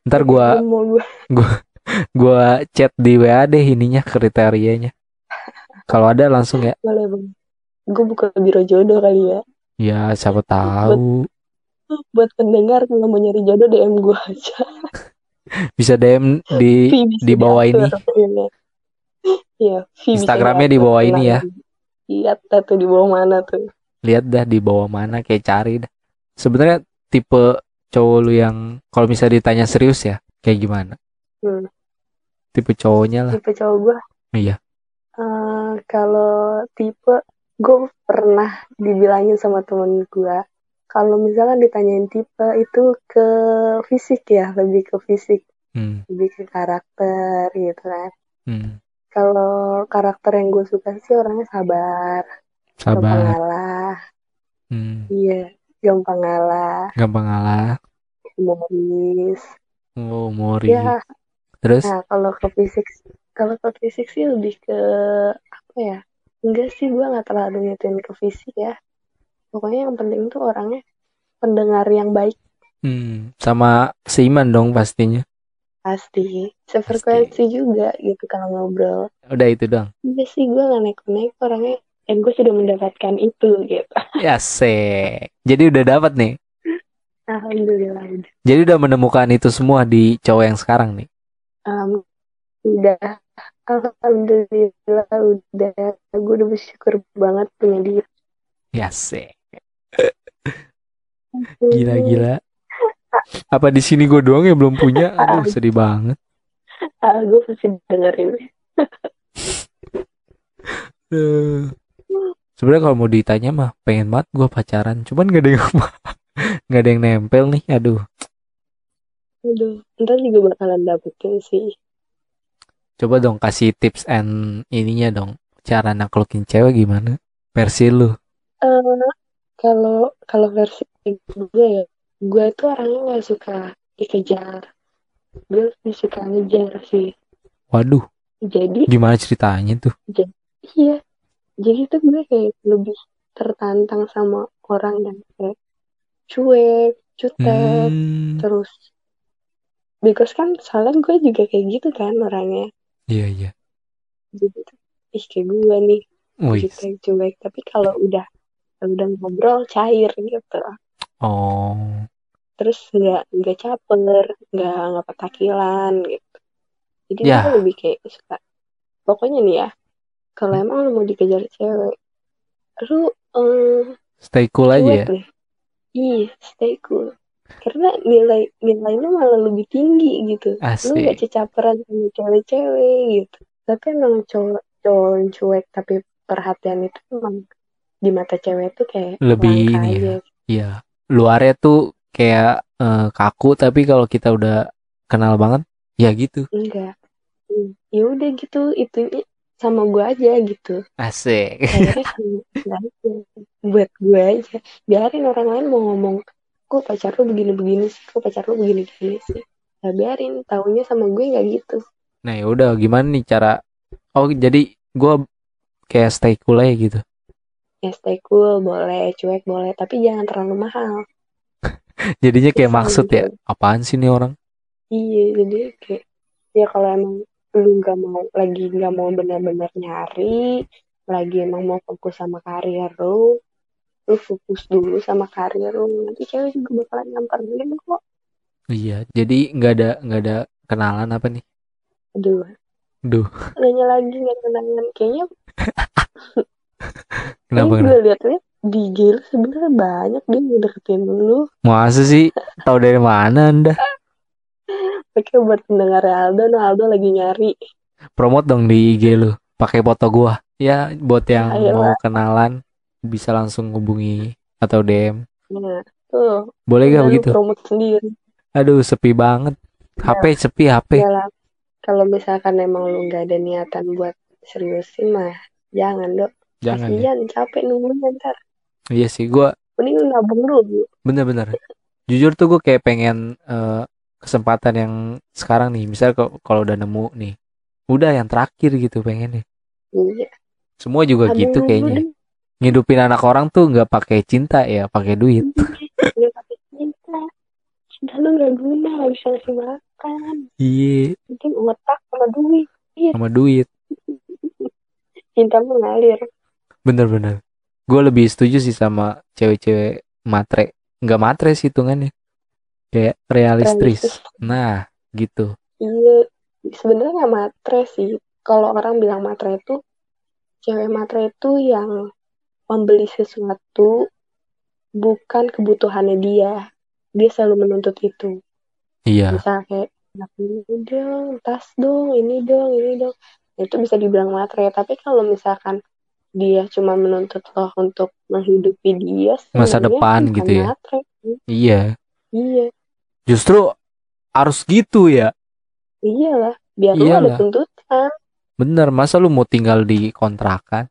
Ntar gua mau gue gua chat di WA deh ininya kriterianya. Kalau ada langsung ya. boleh bang gue buka biro jodoh kali ya Ya, siapa tahu. Buat pendengar kalau mau nyari jodoh DM gue aja [LAUGHS] Bisa DM di [LAUGHS] bisa di bawah ini. [LAUGHS] diatur. Iya. Iya, Instagramnya di bawah ini ya. lihat dah tuh di bawah mana tuh lihat dah di bawah mana kayak cari dah sebenarnya tipe cowok lu yang kalau misalnya ditanya serius ya kayak gimana hmm. tipe cowoknya lah tipe cowok gue iya Eh, kalau tipe gue pernah dibilangin sama temen gue kalau misalnya ditanyain tipe itu ke fisik ya lebih ke fisik. Hmm. lebih ke karakter gitu kan. Hmm. kalau karakter yang gue suka sih orangnya sabar. Gampang sabar. Ngalah hmm. iya gampang ngalah gampang ngalah humoris. Oh mori ya. Terus? Nah kalau ke fisik kalau ke fisik sih lebih ke apa ya enggak sih gue nggak terlalu nyetin ke fisik ya pokoknya yang penting tuh orangnya pendengar yang baik. Hmm. sama seiman dong pastinya. Pasti sefrekuensi juga gitu kalau ngobrol. Udah itu dong. Enggak sih gue nggak naik-naik orangnya. Dan gue sudah mendapatkan itu gitu. Ya se jadi udah dapat nih. Alhamdulillah udah. Jadi udah menemukan itu semua di cowok yang sekarang nih. Um, udah. Alhamdulillah udah. Gue udah bersyukur banget punya dia. Ya se gila gila apa di sini gue doang ya belum punya? Aduh sedih banget. Ah gue pasti dengerin. Aduh. sebenarnya kalau mau ditanya mah pengen banget gue pacaran. Cuman gak ada yang [LAUGHS] nggak ada yang nempel nih aduh. Aduh ntar juga bakalan dapetin sih. Coba dong kasih tips and ininya dong. Cara naklukin cewek gimana? Versi lu. Eh, kalau kalau versi gue ya gue tuh orangnya nggak suka dikejar. Gue lebih suka ngejar sih. Waduh jadi gimana ceritanya tuh? iya. Jadi tuh gue kayak lebih tertantang sama orang yang kayak cuek cutek hmm, terus because kan soalnya gue juga kayak gitu kan orangnya. Iya iya. Jadi tuh ih kayak gue nih. Wih. cuek cuek. Tapi kalau udah udah ngobrol cair gitu. Oh. Terus nggak nggak caper nggak nggak petakilan gitu. Jadi gue lebih kayak suka pokoknya nih ya kalau emang lu mau dikejar cewek lu eh, stay cool aja ya? iya stay cool. Karena nilai nilai lu malah lebih tinggi gitu. Lu nggak asik. cecaperan sama cewek-cewek gitu. Tapi emang cowok cowok cuek tapi perhatian itu emang di mata cewek tuh kayak Lebih ini ya. aja. Iya. Luarnya tuh kayak eh, kaku tapi kalau kita udah kenal banget ya gitu. Enggak. Hmm, ya udah gitu itu sama gue aja gitu. Asik. Akhirnya aja buat gue aja. Biarin orang lain mau ngomong kok pacar lu begini-begini sih? Kok pacar lu begini-begini sih? Ya biarin taunya sama gue nggak gitu. Nah ya udah gimana nih cara? Oh jadi gua kayak stay cool aja gitu ya stay cool boleh cuek boleh tapi jangan terlalu mahal. [LAUGHS] Jadinya kayak Bisa maksud ya gitu. apaan sih nih orang? Iya jadi kayak ya kalau emang lu nggak mau lagi nggak mau benar-benar nyari lagi emang mau fokus sama karir lu lu fokus dulu sama karir lu nanti cewek juga bakalan nyamperin kok. Iya jadi nggak ada nggak ada kenalan apa nih? Aduh. Duh, nanya lagi nggak kenangan kayaknya [LAUGHS] kenapa Ini gue liat-liat di lu sebenarnya banyak dia ngedeketin lu. Masa sih? Tahu dari mana Anda? Oke buat pendengar Aldo, nah Aldo lagi nyari. Promote dong di IG lu. Pakai foto gua. Ya, buat yang Ayolah. mau kenalan bisa langsung hubungi atau DM. Nah, tuh. Boleh gak begitu? promote sendiri. Aduh, sepi banget. HP sepi HP. Ya lah. Kalau misalkan emang lu nggak ada niatan buat seriusin mah, jangan dok. Jangan ya. Capek nunggunya ntar. Iya sih, gua Mending nabung dulu. bener-bener. Jujur tuh gue kayak pengen eh, kesempatan yang sekarang nih. Misal kalau udah nemu nih, udah yang terakhir gitu pengennya. Iya. Semua juga gitu kayaknya. deh. Ngidupin anak orang tuh nggak pakai cinta ya, pakai duit. Nggak pakai cinta. Cinta lu nggak guna, nggak bisa ngasih makan. Iya, Penting otak sama duit. sama duit. [LAUGHS] Cinta mengalir. Bener-bener. Gue lebih setuju sih sama cewek-cewek matre. Nggak matre sih hitungannya. Kayak realistis. Nah, gitu. Iya, sebenarnya nggak matre sih. Kalau orang bilang matre itu cewek matre itu yang membeli sesuatu bukan kebutuhannya dia dia selalu menuntut itu Iya. misal kayak "Nak, ini dong tas dong ini dong ini dong Nah, itu bisa dibilang matre tapi kalau misalkan dia cuma menuntut lo untuk menghidupi dia Masa depan gitu ya. Iya. iya Justru harus gitu ya. iyalah biar lu ada Iyalah. tuntutan Bener, masa lu mau tinggal di kontrakan?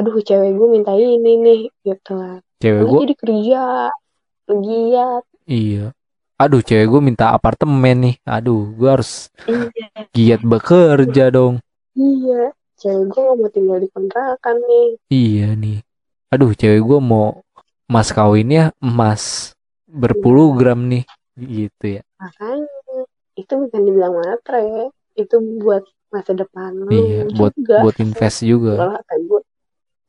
aduh cewek gue minta ini nih gitu kan Cewek gue, jadi kerja giat iya. Aduh, cewek gue minta apartemen nih. Aduh, gue harus iya giat bekerja dong. iya cewek gue mau tinggal di kontrakan nih Iya nih. Aduh, cewek gue mau mas kawinnya emas berpuluh gram nih. Gitu ya. makanya itu bukan dibilang matre itu buat masa depan lu Iya, buat juga buat invest juga. Kayak buat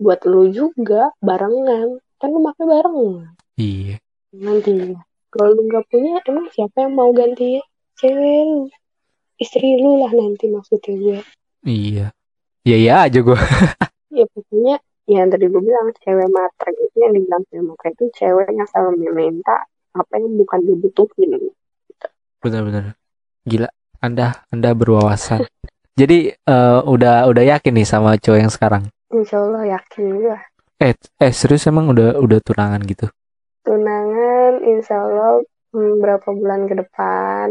buat lu juga barengan kan lu pakai barengan Iya. nanti kalau lu nggak punya emang siapa yang mau ganti cewek lu istri lu lah nanti maksudnya gue Iya. [LAUGHS] Iya iya aja gue. ya pokoknya ya yang tadi gue bilang cewek matre itu yang dibilang cewek matre itu cewek yang selalu meminta apa yang bukan dibutuhin Bener-bener. Gila. Anda Anda berwawasan. [LAUGHS] Jadi eh, udah udah yakin nih sama cowok yang sekarang. insya Allah yakin gue Eh eh serius emang udah udah tunangan gitu? tunangan insya Allah hmm, berapa bulan ke depan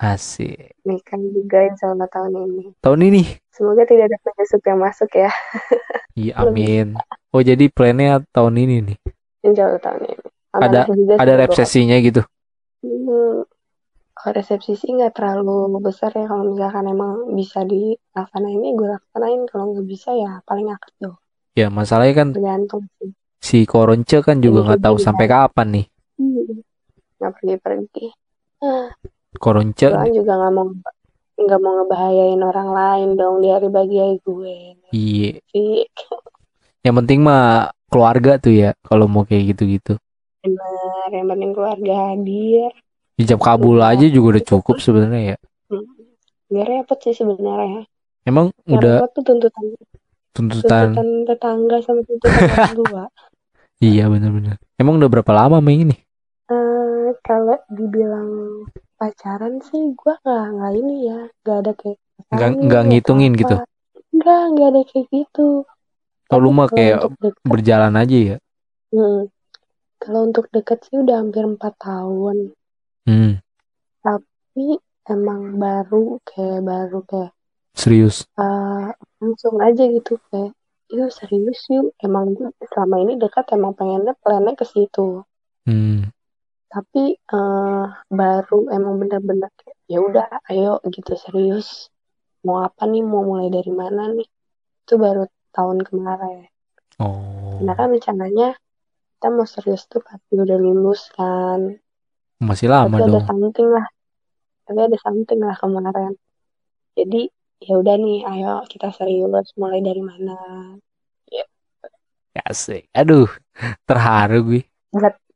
Asik. nikah juga insya Allah tahun ini Tahun ini. semoga tidak ada penyusup yang masuk ya Iya amin. Oh jadi plannya tahun ini nih. insya Allah tahun ini Ada- sih Ada gua. resepsinya gitu. Hmm, kalau resepsi sih nggak terlalu besar ya kalau misalkan emang bisa dilaksanain ya gue laksanain kalau nggak bisa ya paling akad tuh Ya masalahnya kan tergantung sih si Koronce kan juga Ini nggak tahu sampai kapan nih. Hmm, nggak pergi pergi Koronce gue kan juga nggak mau nggak mau ngebahayain orang lain dong di hari bahagia gue iya. Yang penting mah keluarga tuh ya kalau mau kayak gitu-gitu. benar yang penting keluarga hadir Ijab kabul aja juga udah cukup sebenarnya ya. Nggak repot sih sebenarnya Emang Yang udah repot tuh tuntutan tuntutan tuntutan tetangga sama tuntutan orang [LAUGHS] tua iya bener-bener. Emang udah berapa lama main ini? Eh, kalau dibilang pacaran sih gua nggak nggak ini ya nggak ada kayak Nggak- nggak atau ngitungin apa. gitu? nggak nggak ada kayak gitu lu Tapi mah kalau kayak berjalan aja ya. hmm, kalau untuk deket sih udah hampir empat tahun Hmm, tapi emang baru kayak baru kayak serius. eh, langsung aja gitu kayak yuk serius yuk emang gue selama ini dekat emang pengennya plannya ke situ Hmm, tapi eh, baru emang bener-bener kayak, ya udah ayo gitu serius mau apa nih? Mau mulai dari mana nih? Itu baru tahun kemarin. Oh, karena kan rencananya kita mau serius tuh pasti udah lulus kan. Masih lama tapi ada dong. something lah. Tapi ada something lah kemarin. Jadi ya udah nih ayo kita serius mulai dari mana. Asik. Aduh, terharu gue.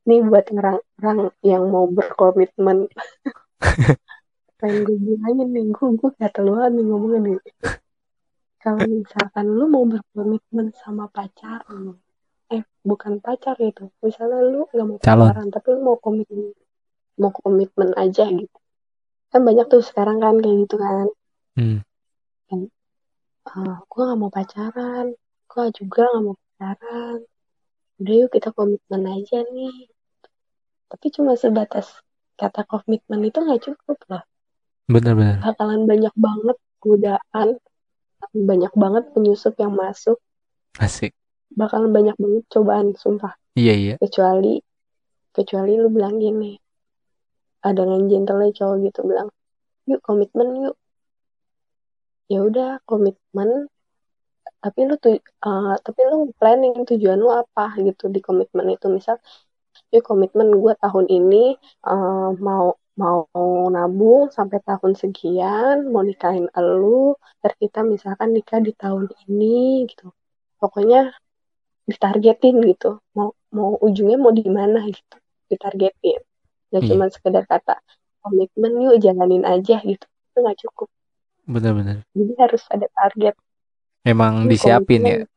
Nih buat orang-orang yang mau berkomitmen. [LAUGHS] Pengen gue bilangin nih gue gue kata lu nih ngomongnya nih. Kalau misalkan lu mau berkomitmen sama pacar lu eh bukan pacar itu misalnya lu nggak mau Calon. pacaran tapi lu mau komitmen mau komitmen aja gitu. Kan banyak tuh sekarang kan kayak gitu kan. Hmm, ah gue nggak mau pacaran gue juga nggak mau pacaran. Udah yuk kita komitmen aja nih tapi cuma sebatas kata komitmen itu nggak cukup loh bener-bener. bakalan banyak banget godaan banyak banget penyusup yang masuk Asik. bakalan banyak banget cobaan sumpah Iya iya. kecuali kecuali lu bilang gini ada yang gentle cowok gitu bilang yuk komitmen yuk ya udah komitmen tapi lu tuh eh, tapi lu planning tujuan lu apa gitu di komitmen itu misal yuk komitmen gue tahun ini eh, mau mau nabung sampai tahun sekian mau nikahin elu ntar kita misalkan nikah di tahun ini gitu pokoknya ditargetin gitu mau mau ujungnya mau di mana gitu ditargetin nggak Iya. cuma sekedar kata komitmen yuk jalanin aja gitu itu nggak cukup Bener-bener. jadi harus ada target Emang Yuk, disiapin ya. komitmen.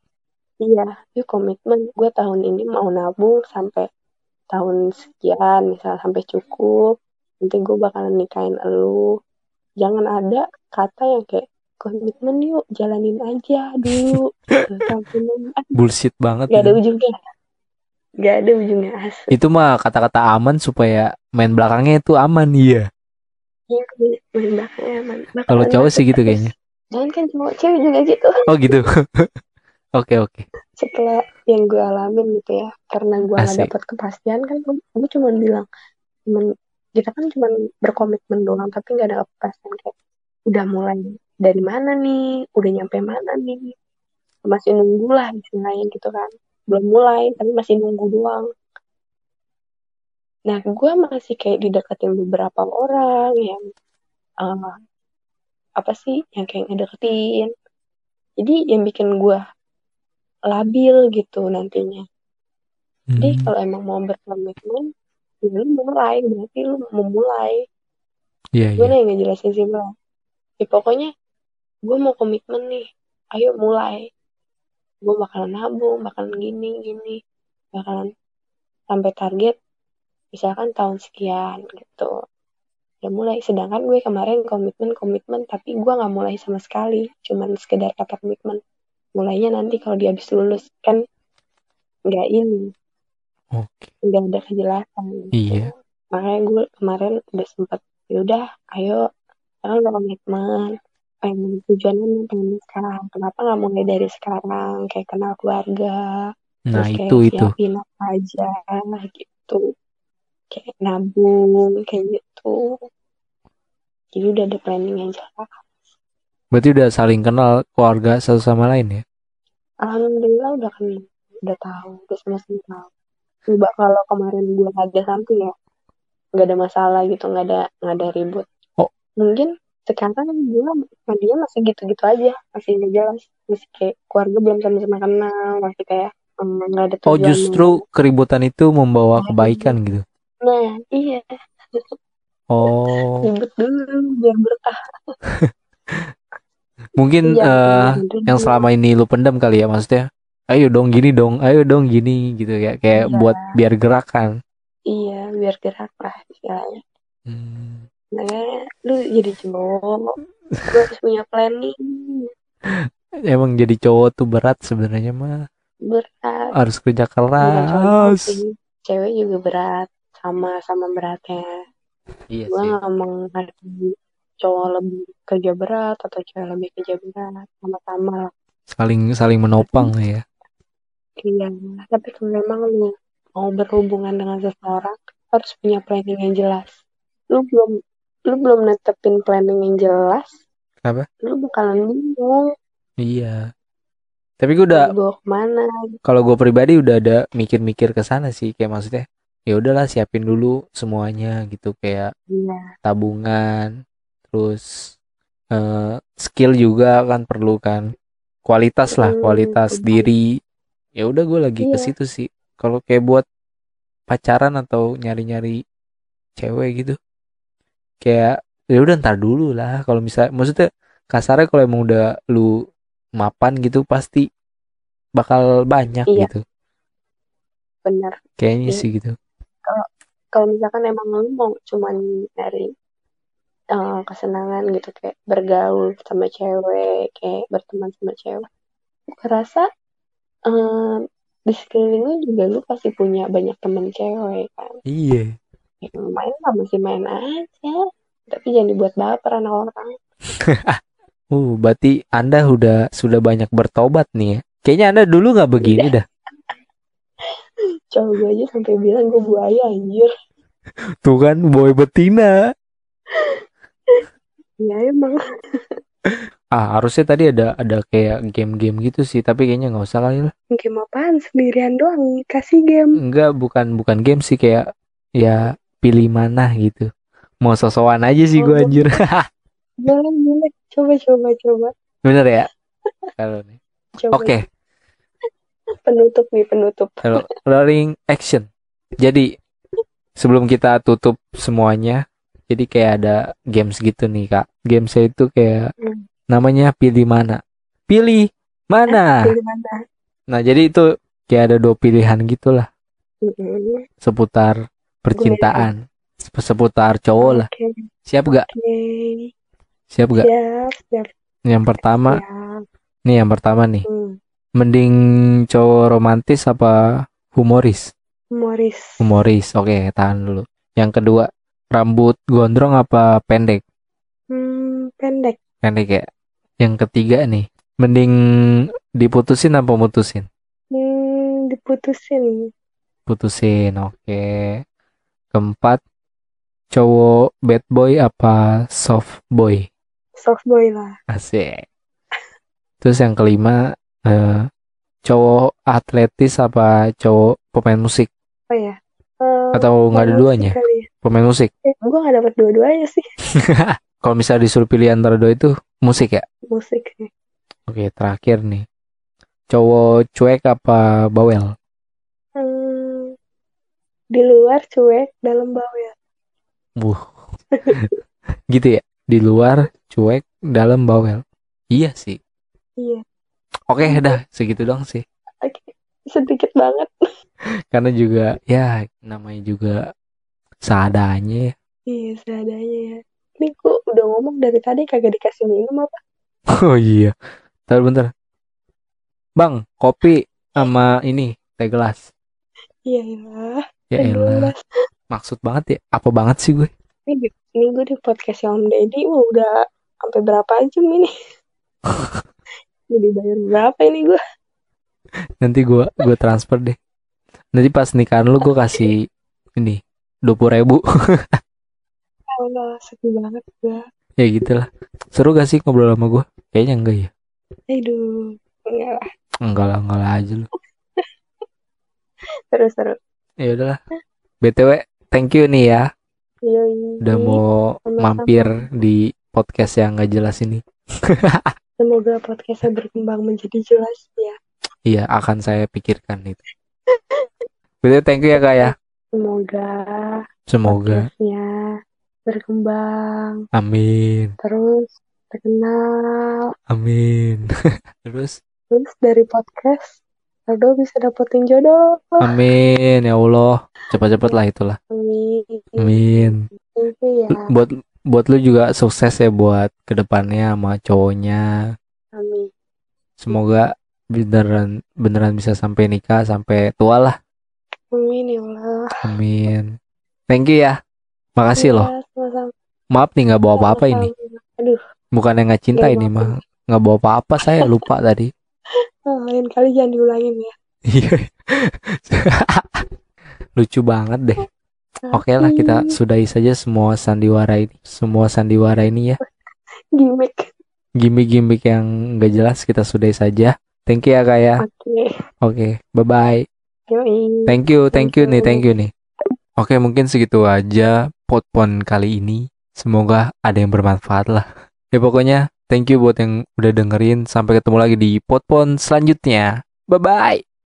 Iya, yuk komitmen. Gue tahun ini mau nabung sampai tahun sekian, misal sampai cukup. Nanti gue bakalan nikahin elu. Jangan ada kata yang kayak komitmen yuk, jalanin aja dulu. [LAUGHS] Bullshit banget. Gak ada itu. ujungnya. Gak ada ujungnya asli. Itu mah kata-kata aman supaya main belakangnya itu aman iya. Iya, main belakangnya aman. Kalau cowok sih gitu kayaknya. Jangan kan cowok, cewek juga gitu. Oh gitu. [LAUGHS] Oke oke. Setelah yang gue alamin gitu ya, karena gue gak dapat kepastian kan, gue cuma bilang, cuman kita kan cuma berkomitmen doang, tapi gak ada kepastian kayak udah mulai dari mana nih, udah nyampe mana nih, masih nunggu lah istilahnya gitu kan, belum mulai tapi masih nunggu doang. Nah, gue masih kayak dideketin beberapa orang yang eh, apa sih yang kayak ngedeketin. Jadi yang bikin gue labil gitu nantinya. Jadi Hmm, kalau emang mau berkomitmen, ya lu mulai, berarti lu memulai. Iya Gue iya. nih ngejelasin sih bang. Ya pokoknya gue mau komitmen nih, ayo mulai. Gue bakalan nabung, bakalan gini, gini. Bakalan sampai target, misalkan tahun sekian gitu. Ya mulai, sedangkan gue kemarin komitmen-komitmen, tapi gue gak mulai sama sekali. Cuman sekedar kata komitmen. Mulainya nanti kalau dia habis lulus, kan nggak ini, Oke. nggak ada kejelasan gitu. Iya. Makanya gue kemarin udah sempat, yaudah ayo, sekarang udah komitmen. Pengen tujuannya pengen sekarang. Kenapa nggak mulai dari sekarang? Kayak kenal keluarga, Nah terus kayak itu itu. siapin apa aja gitu. Kayak nabung, kayak gitu. Jadi udah ada planning yang jelas. Berarti udah saling kenal keluarga satu sama lain ya. Alhamdulillah udah kan udah tahu, udah semestinya tahu. Coba kalau kemarin gue ada samping ya, nggak ada masalah gitu, nggak ada nggak ada ribut. Oh. Mungkin sekarang gue sama dia masih gitu-gitu aja, masih nggak jelas, masih kayak keluarga belum sama-sama kenal, masih kayak nggak ada Oh justru keributan itu membawa kebaikan gitu. Nah iya, Oh ribut dulu biar berkah. [LAUGHS] mungkin eh, ribut yang selama ini lu pendam kali ya maksudnya. Ayo dong gini dong, ayo dong gini gitu ya kayak Iya. buat biar gerakan. Iya, biar gerak lah istilahnya. Hmm. Nah, lu jadi cowok, lu harus punya planning. [LAUGHS] Emang jadi cowok tuh berat sebenarnya mah berat harus kerja cowok keras. sih cewek juga berat sama sama beratnya Iya gue menghargai cowok lebih kerja berat atau cewek lebih kerja berat sama-sama lah Saling saling menopang ya. iya tapi kalau memang lu mau berhubungan dengan seseorang harus punya planning yang jelas lu belum lu belum netepin planning yang jelas Apa? lu bakalan bingung Iya. Tapi gue udah ke mana kalau gue pribadi udah ada mikir-mikir ke sana sih kayak maksudnya ya udahlah siapin dulu semuanya gitu kayak iya tabungan terus eh, skill juga kan perlu kan kualitas lah Mm, kualitas betul. diri ya udah gue lagi ke Iya. situ sih kalau kayak buat pacaran atau nyari-nyari cewek gitu kayak ya udah ntar dulu lah kalau misalnya maksudnya kasarnya kalau emang udah lu mapan gitu pasti bakal banyak Iya. gitu bener kayaknya Iya. sih gitu kalau misalkan emang lu mau cuman nyari eh, kesenangan gitu kayak bergaul sama cewek kayak berteman sama cewek. Gue rasa eh, di sekeliling lu juga lu pasti punya banyak temen cewek kan. Iya. Ya, main lah masih main aja. Tapi jangan dibuat baper anak orang. [LAUGHS] Uh berarti anda udah sudah banyak bertobat nih ya? Kayaknya anda dulu nggak begini dah. Cowok gue aja sampai bilang gue buaya anjir. Tuh kan boy betina ya emang. Ah harusnya tadi ada ada kayak game-game gitu sih tapi kayaknya nggak usah kali lah. Game apaan? Sendirian doang kasih game. Enggak bukan bukan game sih kayak ya pilih mana gitu. Mau sosokan aja sih gue Oh. anjir. boleh boleh. Coba coba coba. Bener ya? Kalau nih. Oke. Penutup nih penutup. Rolling action. Jadi sebelum kita tutup semuanya jadi kayak ada games gitu nih kak games itu kayak Hmm. namanya pilih mana pilih Mana? [LAUGHS] Pilih mana? Nah, jadi itu kayak ada dua pilihan gitulah Mm-mm. seputar percintaan, seputar cowok lah. Siap gak? Siap gak? Siap, siap, Yang pertama, siap. nih yang pertama nih. Hmm. Mending cowok romantis apa humoris? Humoris. Humoris. Oke, tahan dulu. Yang kedua, rambut gondrong apa pendek? Hmm, pendek. Pendek ya. Yang ketiga nih, mending diputusin apa mutusin? Hmm, diputusin. Putusin. Oke. Keempat, cowok bad boy apa soft boy? Soft boy lah. Asik. Terus yang kelima, eh, cowok atletis apa cowok pemain musik? Apa ya? Eh, Atau nggak ada duanya? kali ya. Pemain musik. Eh, gue gak dapet dua-duanya sih. [LAUGHS] Kalau misalnya disuruh pilih antara dua itu musik ya? Musik. Oke, terakhir nih. Cowok cuek apa bawel? Hmm, di luar cuek, dalam bawel. Wuh. [LAUGHS] gitu ya? Di luar cuek, dalam bawel. Iya sih. Iya. Oke, dah segitu dong sih. Oke. Sedikit banget. [LAUGHS] Karena juga ya namanya juga seadanya ya. Iya, seadanya ya. Ini gue udah ngomong dari tadi kagak dikasih minum apa? [LAUGHS] Oh iya. Bentar bentar. Bang, kopi sama ini teh gelas. Iya, ya. Ya elah, maksud banget ya. Apa banget sih gue? Ini, ini gue di podcast Om Deddy wah, udah sampai berapa jam ini? [LAUGHS] Udah dibayar berapa ini gue? Nanti gue gue transfer deh. Nanti pas nikahan lu gue kasih [LAUGHS] ini dua puluh ribu. Allah, sedih banget gue. ya gitulah. Seru gak sih ngobrol sama gue? Kayaknya enggak ya. Aduh, enggak lah. Enggak lah, enggak lah aja lu. Seru-seru. Ya udahlah. BTW, thank you nih ya Yoi. udah mau Sama-sama. mampir di podcast yang nggak jelas ini. [LAUGHS] Semoga podcastnya berkembang menjadi jelas ya. Iya, akan saya pikirkan itu. [LAUGHS] BTW, thank you ya kak ya. Semoga Semoga. podcastnya berkembang Amin. terus terkenal. Amin. [LAUGHS] Terus Terus dari podcast Aldo bisa dapetin jodoh. Amin ya Allah. Cepat-cepat lah itulah. Amin. Amin. Ya. Buat buat lu juga sukses ya buat ke depannya sama cowoknya. Amin. Semoga beneran beneran bisa sampai nikah sampai tua lah. Amin ya Allah. Amin. Thank you ya. Makasih loh. Ya, sama-sama. Maaf nih nggak bawa apa-apa ini. Aduh, Bukan yang nggak cinta Ya, ini mah. Nggak bawa apa-apa saya lupa [LAUGHS] tadi. ah, lain kali jangan diulangin ya. Iya. [LAUGHS] Lucu banget deh. Oke lah kita sudahi saja semua sandiwara ini. Semua sandiwara ini ya. Gimik. Gimik-gimik yang nggak jelas kita sudahi saja. Thank you ya kak ya. Oke. Oke, bye-bye. Thank you, thank you nih, thank you nih. Oke, mungkin segitu aja potpon kali ini. Semoga ada yang bermanfaat lah. Ya pokoknya, thank you buat yang udah dengerin. Sampai ketemu lagi di potpon selanjutnya. Bye-bye.